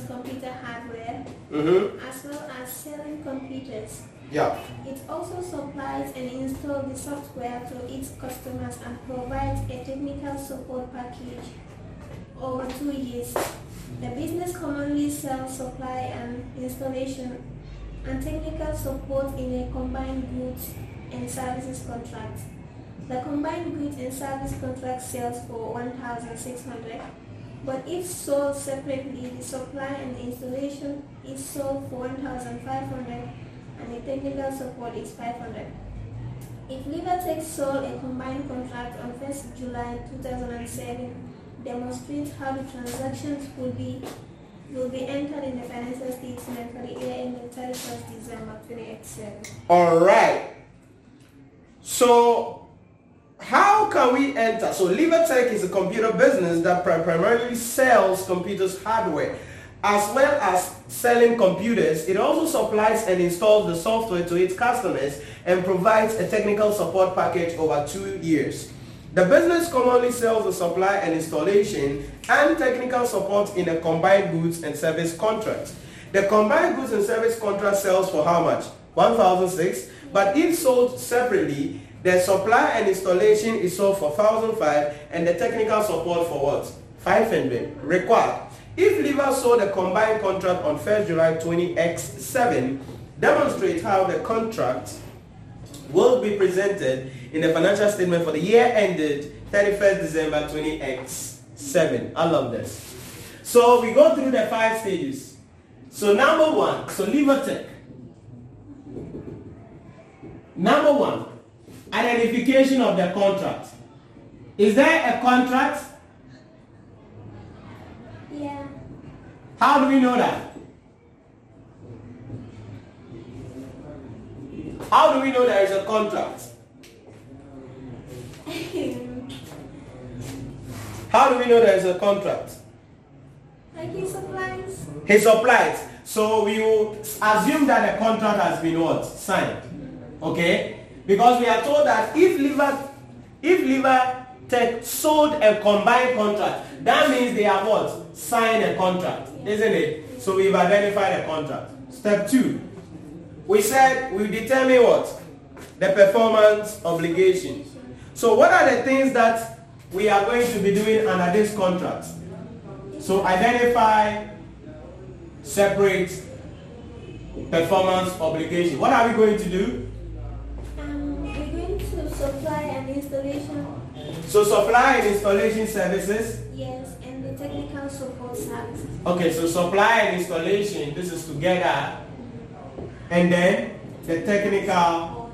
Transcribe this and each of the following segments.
sells computer hardware Mm-hmm. as well as selling computers. Yeah. It also supplies and installs the software to its customers and provides a technical support package over two years. The business commonly sells supply and installation and technical support in a combined goods and services contract. The combined goods and service contract sells for 1,600, but if sold separately, the supply and installation is sold for 1,500 and the technical support is 500. If Libertech sold a combined contract on 1st July 2007, demonstrates how the transactions will be will be entered in the financial statement for the year ending 31st December 2087. All right. So, how can we enter? So, Libertech is a computer business that primarily sells computers hardware. As well as selling computers, it also supplies and installs the software to its customers and provides a technical support package over two years. The business commonly sells the supply and installation and technical support in a combined goods and service contract. The combined goods and service contract sells for how much? 1006 but if sold separately, the supply and installation is sold for 1005 and the technical support for what? 500 required. If Liver sold a combined contract on 1st July 20X7, demonstrate how the contract will be presented in the financial statement for the year ended 31st December 20X7. I love this. So we go through the five stages. So number one, so Livertech. Number one, identification of the contract. Is there a contract? Yeah. How do we know that? How do we know there is a contract? How do we know there is a contract? like he supplies. He supplies. So we will assume that the contract has been what? Signed. Okay? Because we are told that if Liver if Liver Tech sold a combined contract, that means they have what? Signed a contract, isn't it? So we've identified a contract. Step two. We said we determine what? The performance obligation. So what are the things that we are going to be doing under this contract? So identify, separate, performance obligation. What are we going to do? Supply and installation, So supply and installation services. yes, and the technical support services. Okay, so supply and installation, this is together. And then the technical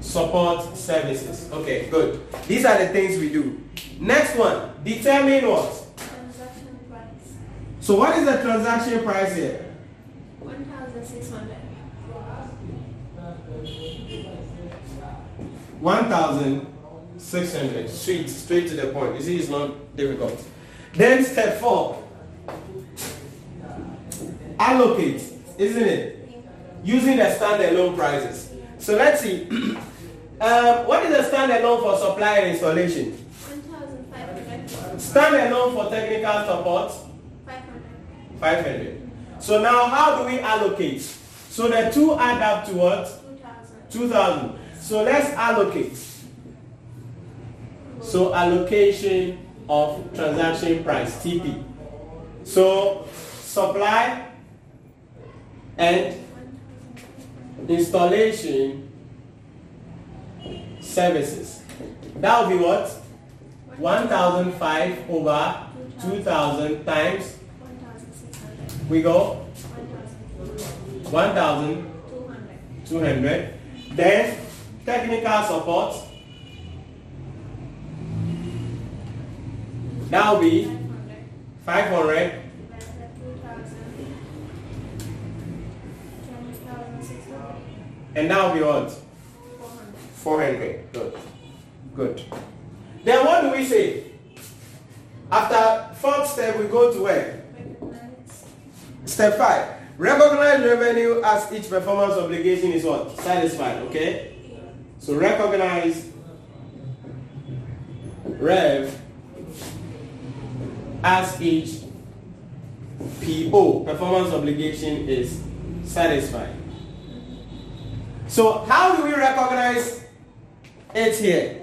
Support services. support services. Okay, good. These are the things we do. Next one, determine what? Transaction price. So what is the transaction price here? 1,600. 1,600. Sweet, straight to the point. You see, it's not difficult. Then step four. Allocate, isn't it? Using the standalone prices. So let's see. um, what is the standalone for supply and installation? 1,500. Standalone for technical support? 500. 500. So now how do we allocate? So the two add up to what? 2,000. 2000. So let's allocate. So allocation of transaction price, TP. So supply and installation services. That will be what? 1005 over 2000 times 1,600. We go 1,200. 1200 then technical support that will be 500. 500 That's the 2,000. 10,600. and that will be what 400. 400 good good then what do we say after fourth step we go to where. Step 5 recognize revenue as each performance obligation is what satisfied okay so recognize rev as each PO, performance obligation, is satisfied. So how do we recognize it here?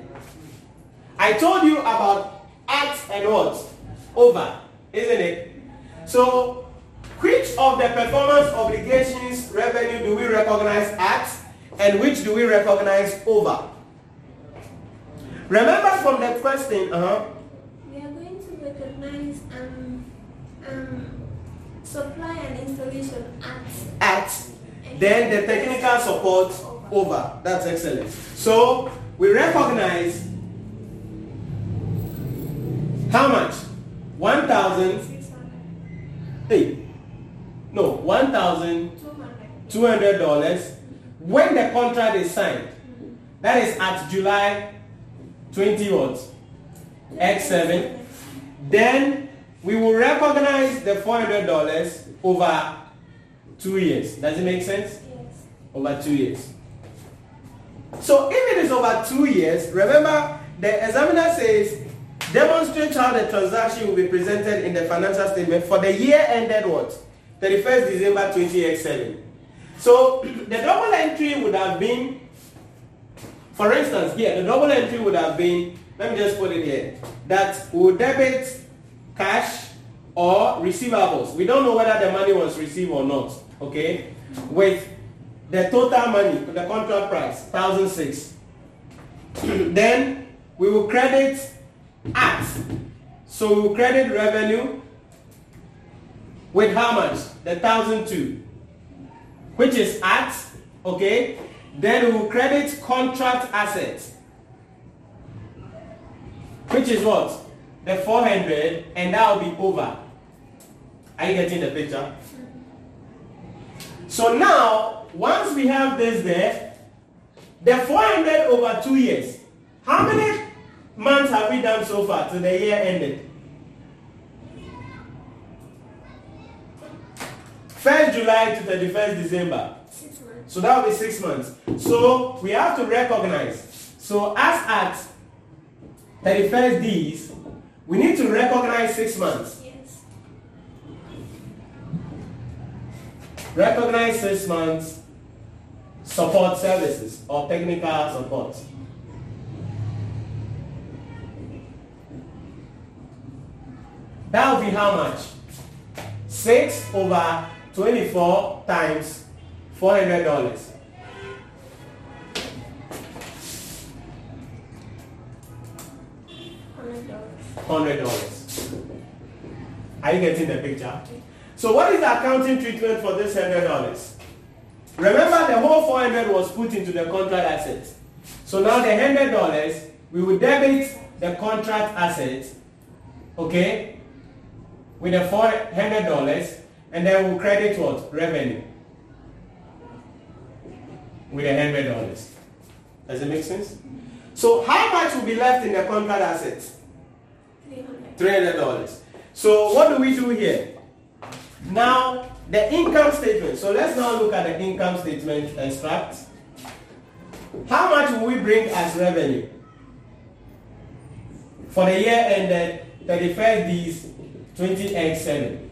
I told you about at and what? Over, isn't it? So which of the performance obligations revenue do we recognize at and which do we recognize over? Remember from the question, uh-huh. We are going to recognize um, um, supply and installation at. At. Then the technical support over. That's excellent. So we recognize how much? 1,000. Hey. No, 1,200 dollars when the contract is signed. That is at July 20 what? X7. Then we will recognize the $400 over two years. Does it make sense? Yes. Over two years. So if it is over two years, remember the examiner says demonstrate how the transaction will be presented in the financial statement for the year ended what? 31st December 20X7. So the double entry would have been, for instance, here, the double entry would have been, let me just put it here, that will debit cash or receivables. We don't know whether the money was received or not, okay? With the total money, the contract price, 1006. then we will credit at. So we will credit revenue with how much? The 1002. Which is at, okay? Then we will credit contract assets. Which is what? The 400 and that will be over. Are you getting the picture? So now, once we have this there, the 400 over two years, how many months have we done so far till the year ended? 1st July to 31st December. So that will be six months. So we have to recognize. So as at 31st Ds, we need to recognize six months. Yes. Recognize six months support services or technical support. That will be how much? 6 over 24 times $400. Hundred dollars. hundred dollars. Are you getting the picture? So what is the accounting treatment for this hundred dollars? Remember the whole four hundred was put into the contract assets. So now the hundred dollars, we will debit the contract assets, okay, with the four hundred dollars, and then we'll credit what? Revenue. With a hundred dollars. Does it make sense? So how much will be left in the contract assets? Three hundred. $300. So what do we do here? Now, the income statement. So let's now look at the income statement extract. How much will we bring as revenue? For the year ended 31st D's 20X7.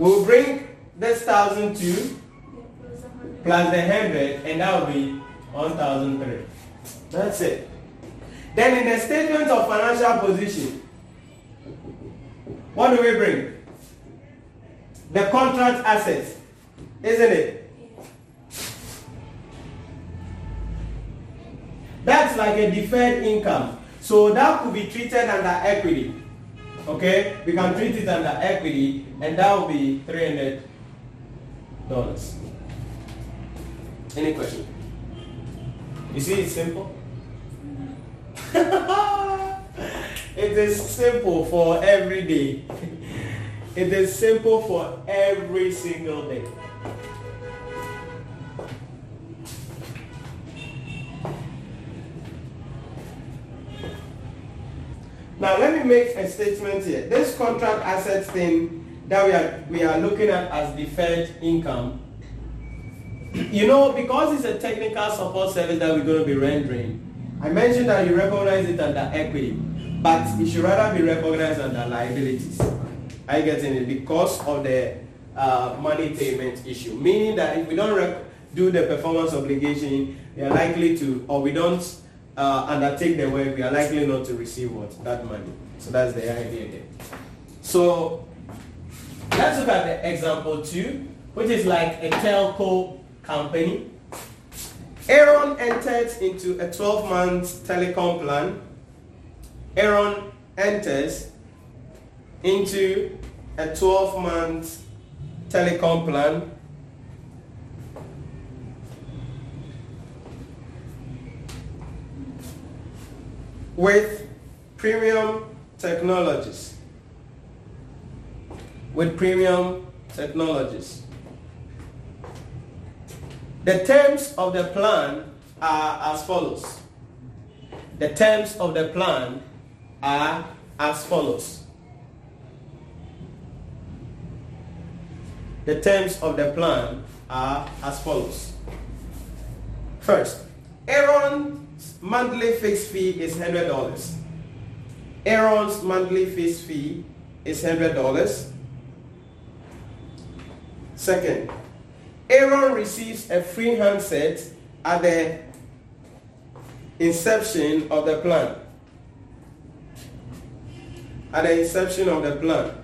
Thousand three hundred. We'll bring this 1002 Yeah, plus a hundred. plus the 100 and that will be 1003. That's it. Then in the statement of financial position, what do we bring? The contract assets, isn't it? That's like a deferred income. So that could be treated under equity. Okay? We can treat it under equity and that will be $300. Any question? You see it's simple? it is simple for every day. It is simple for every single day. Make a statement here. This contract assets thing that we are we are looking at as deferred income. You know, because it's a technical support service that we're going to be rendering, I mentioned that you recognize it under equity. but it should rather be recognized under liabilities. Are you getting it? Because of the uh, money payment issue. Meaning that if we don't do the performance obligation, we are likely to, or we don't uh, undertake the work, we are likely not to receive what? That money. So that's the idea there. So let's look at the example two, which is like a telco company. Aaron enters into a 12-month telecom plan. Aaron enters into a 12-month telecom plan. With premium technologies. With premium technologies. The terms of the plan are as follows. The terms of the plan are as follows. The terms of the plan are as follows. First, Aaron's monthly fixed fee is $100. Aaron's monthly fixed fee is $100. Second, Aaron receives a free handset at the inception of the plan. At the inception of the plan.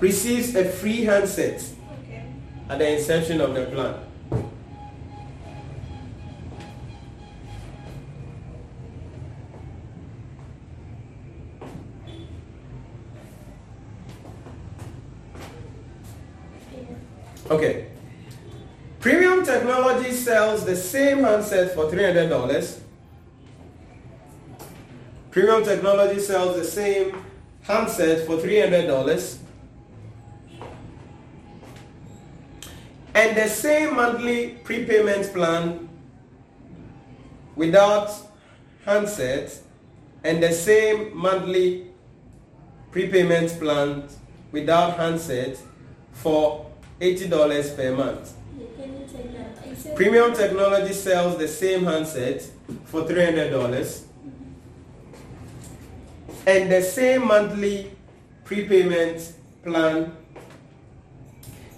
Receives a free handset Okay. at the inception of the plan. Okay. Premium Technology sells the same handset for $300. Premium Technology sells the same handset for $300. And the same monthly prepayment plan without handset and the same monthly prepayment plan without handset for $80 per month. You can take that. You said- Premium Technology sells the same handset for $300 and the same monthly prepayment plan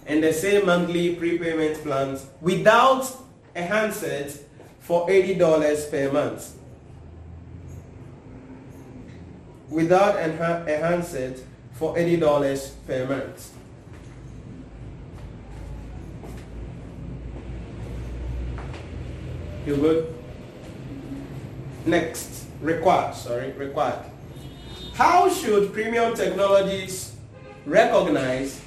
and the same monthly prepayment plans without a handset for $80 per month. Without a ha- a handset for $80 per month. You good? Next, required, sorry, required. How should premium technologies recognize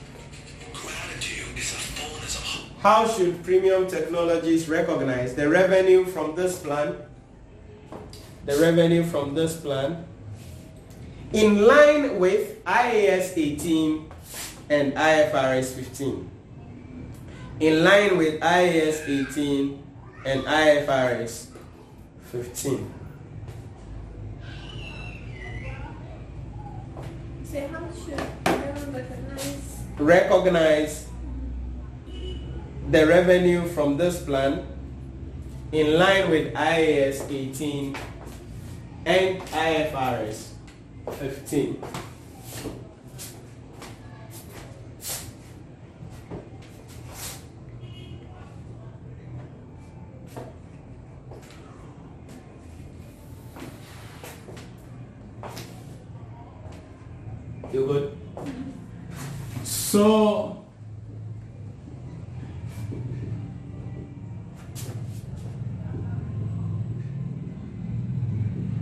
Gratitude is a fullness of heart. how should premium technologies recognize the revenue from this plan? The revenue from this plan in line with IAS 18 and IFRS 15. In line with IAS 18 and IFRS 15. So how should everyone recognize? recognize the revenue from this plan in line with IAS 18 and IFRS 15. You good? So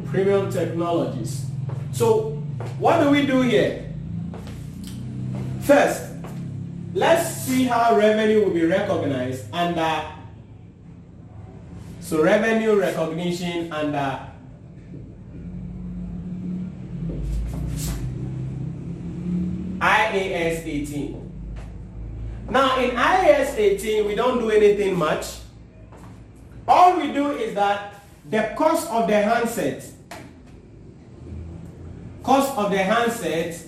premium technologies. So what do we do here? First, let's see how revenue will be recognized under so revenue recognition under IAS 18. Now in IAS 18, we don't do anything much. All we do is that the cost of the handset, cost of the handset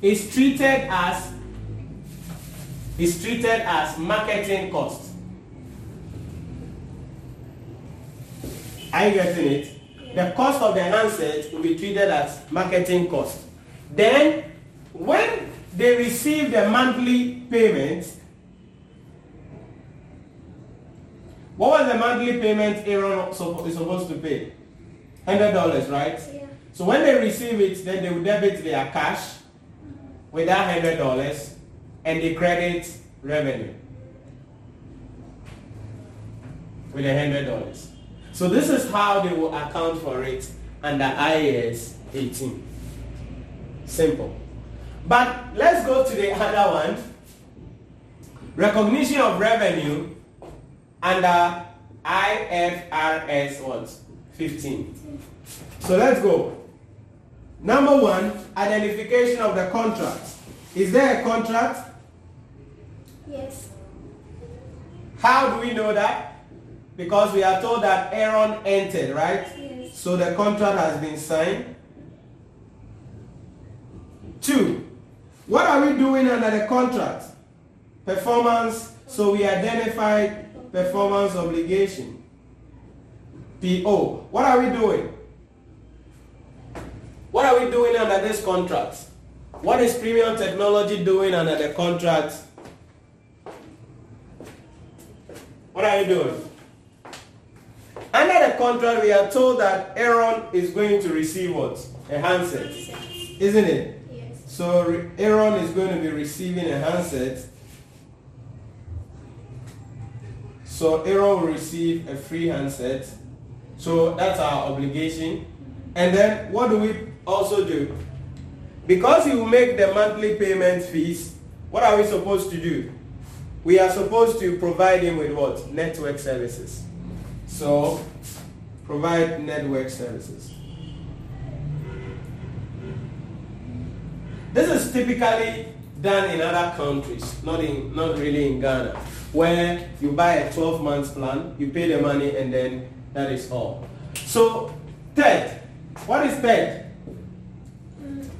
is treated as is treated as marketing cost. Are you getting it? The cost of the handset will be treated as marketing cost. Then, when they receive the monthly payment, what was the monthly payment Aaron is supposed to pay? $100, right? Yeah. So when they receive it, then they will debit their cash with that hundred dollars and they credit revenue with a hundred dollars. So this is how they will account for it under IAS 18. Simple. But let's go to the other one. Recognition of revenue under IFRS what? 15. So let's go. Number one, identification of the contract. Is there a contract? Yes. How do we know that? Because we are told that Aaron entered, right? Yes. So the contract has been signed. Two, what are we doing under the contract? Performance. So we identified performance obligation. PO. What are we doing? What are we doing under this contract? What is Premium Technology doing under the contract? What are you doing? Under the contract, we are told that Aaron is going to receive what? A handset. Isn't it? So Aaron is going to be receiving a handset. So Aaron will receive a free handset. So that's our obligation. And then what do we also do? Because he will make the monthly payment fees, what are we supposed to do? We are supposed to provide him with what? Network services. So provide network services. This is typically done in other countries, not in not really in Ghana, where you buy a 12 months plan, you pay the money, and then that is all. So third, what is third?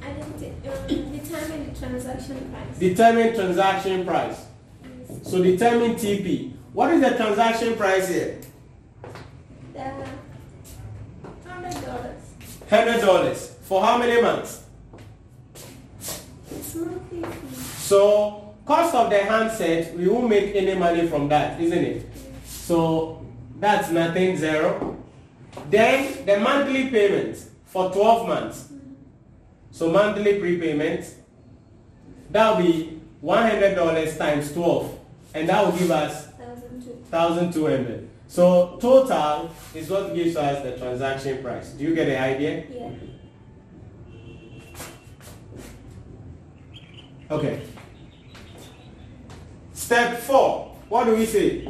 Identi- um, determine the transaction price. Determine transaction price. Yes. So determine TP. What is the transaction price here? The hundred dollars. Hundred dollars for how many months? So cost of the handset, we won't make any money from that, isn't it? So that's nothing zero. Then the monthly payment for 12 months. So monthly prepayment, that will be $100 times 12. And that will give us Thousand two. 1200 So total is what gives us the transaction price. Do you get the idea? Yeah. Okay. Step four. What do we say?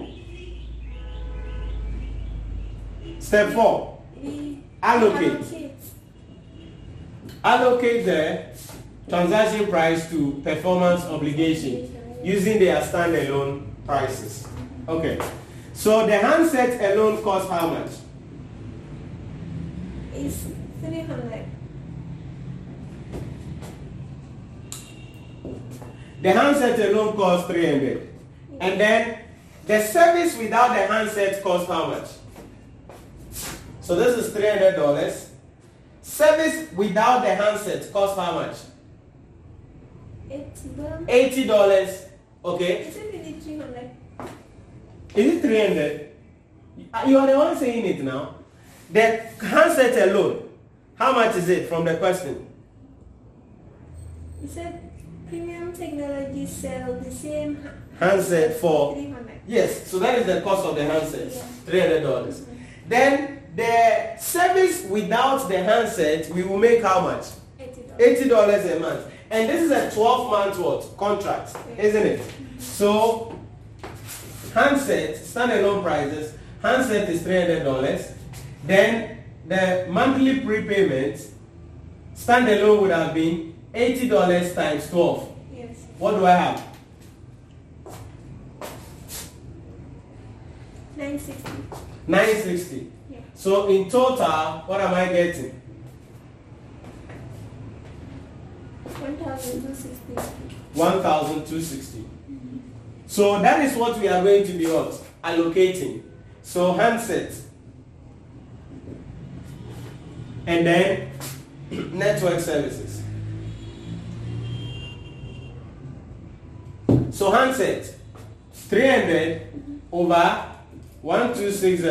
Step four. Allocate. Allocate the transaction price to performance obligation using their standalone prices. Okay. So the handset alone costs how much? It's 300. The handset alone costs 300. And then the service without the handset costs how much? So this is $300. Service without the handset costs how much? Eighty dollars. $80. Okay. Is it really three hundred? Is it 300? Uh, you are the one saying it now. The handset alone, how much is it from the question? You said premium technology sell the same Handset for. Yes, so that is the cost of the handset, three hundred dollars. Then the service without the handset, we will make how much? Eighty dollars. Eighty dollars a month, and this is a twelve month what contract, isn't it? So handset standalone prices, handset is three hundred dollars. Then the monthly prepayment standalone would have been eighty dollars times twelve. Yes. What do I have? Nine sixty. Nine sixty. Yeah. So in total, what am I getting? One thousand two sixty. 1,260. Mm-hmm. So that is what we are going to be what? Allocating. So handset. and then network services. So handset 300 over 1260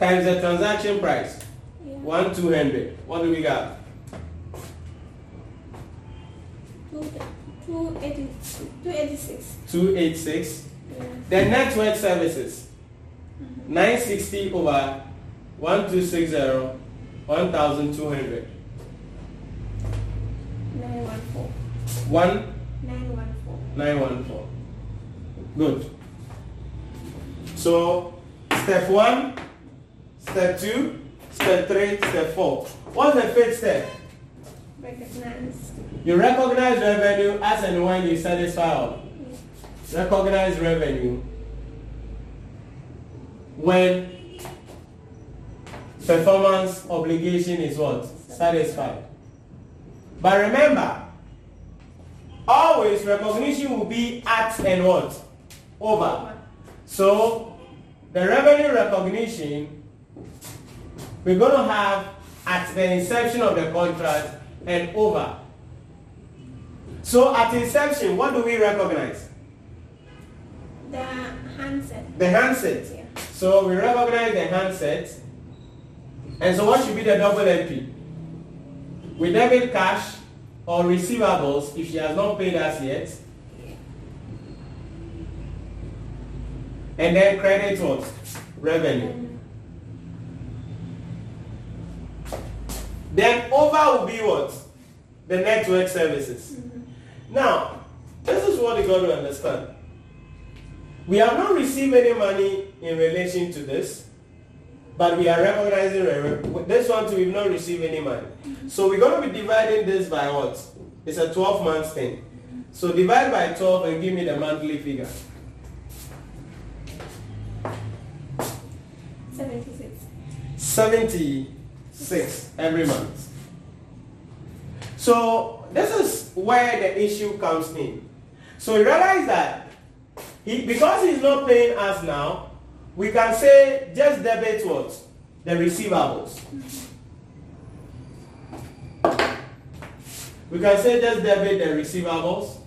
times the transaction price Yeah. 1200. What do we got? Two, two eighty, two eighty-six. 286. Yeah. The network services mm-hmm. 960 over 1260 1200. Nine one four. 1914. Nine one four. Good. So, step one, step two, step three, step four. What's the fifth step? Recognize. You recognize revenue as and when you satisfy all. Recognize revenue when performance obligation is what? Satisfied. But remember, always recognition will be at and what? Over. So the revenue recognition we're going to have at the inception of the contract and over. So at inception, what do we recognize? The handset. The handset. Yeah. So we recognize the handset. And so what should be the double entry? We debit cash or receivables if she has not paid us yet. And then credit what? Revenue. Then over will be what? The network services. Mm-hmm. Now, this is what you got to understand. We have not received any money in relation to this, but we are recognizing re- this one too. We've not received any money, mm-hmm. so we're going to be dividing this by what? It's a 12 months thing. So divide by 12 and give me the monthly figure. 76 every month. So this is where the issue comes in. So you realize that he, because he's not paying us now, we can say just debit what? The receivables. We can say just debit the receivables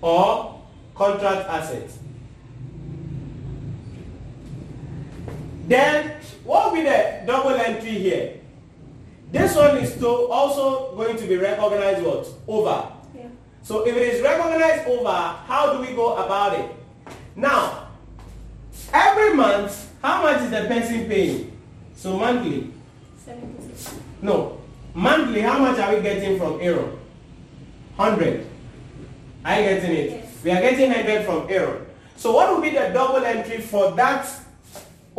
or contract assets. Then what will be the double entry here? This one is to also going to be recognized what? Over. Yeah. So if it is recognized over, how do we go about it? Now, every month, how much is the person paying? So monthly. Seventy-six. No. Monthly, how much are we getting from Aaron? 100. Are you getting it? Yes. We are getting 100 from Aaron. So what will be the double entry for that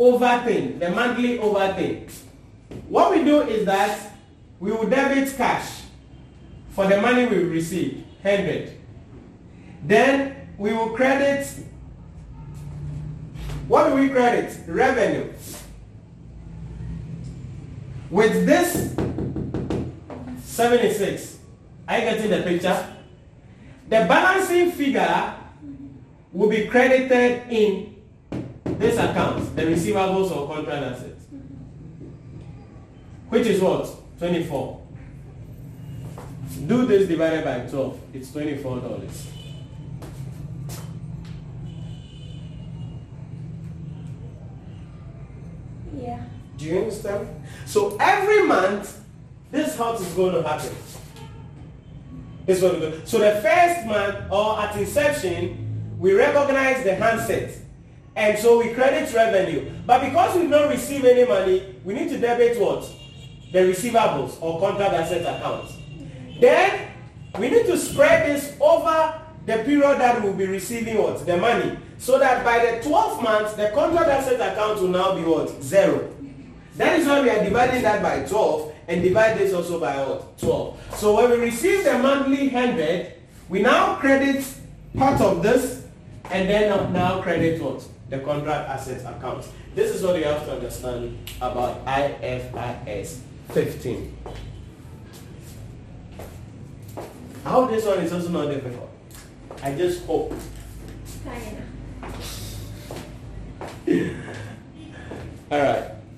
over thing, the monthly over thing? What we do is that we will debit cash for the money we received, 100. Then we will credit, what do we credit? Revenue. With this 76, are you getting the picture? The balancing figure will be credited in this account, the receivables or contract assets. Which is what? 24. Do this divided by 12. It's $24. Yeah. Do you understand? So every month, this house is going to happen. It's going to we do. So the first month or at inception, we recognize the handset. And so we credit revenue. But because we've not received any money, we need to debit what? The receivables or contract asset accounts. Then we need to spread this over the period that we'll be receiving what? The money. So that by the 12 months, the contract asset account will now be what? Zero. That is why we are dividing that by 12 and divide this also by what? 12. So when we receive the monthly 100, we now credit part of this and then now credit what? The contract assets account. This is what you have to understand about IFRS 15. I hope this one is also not difficult. I just hope. All right.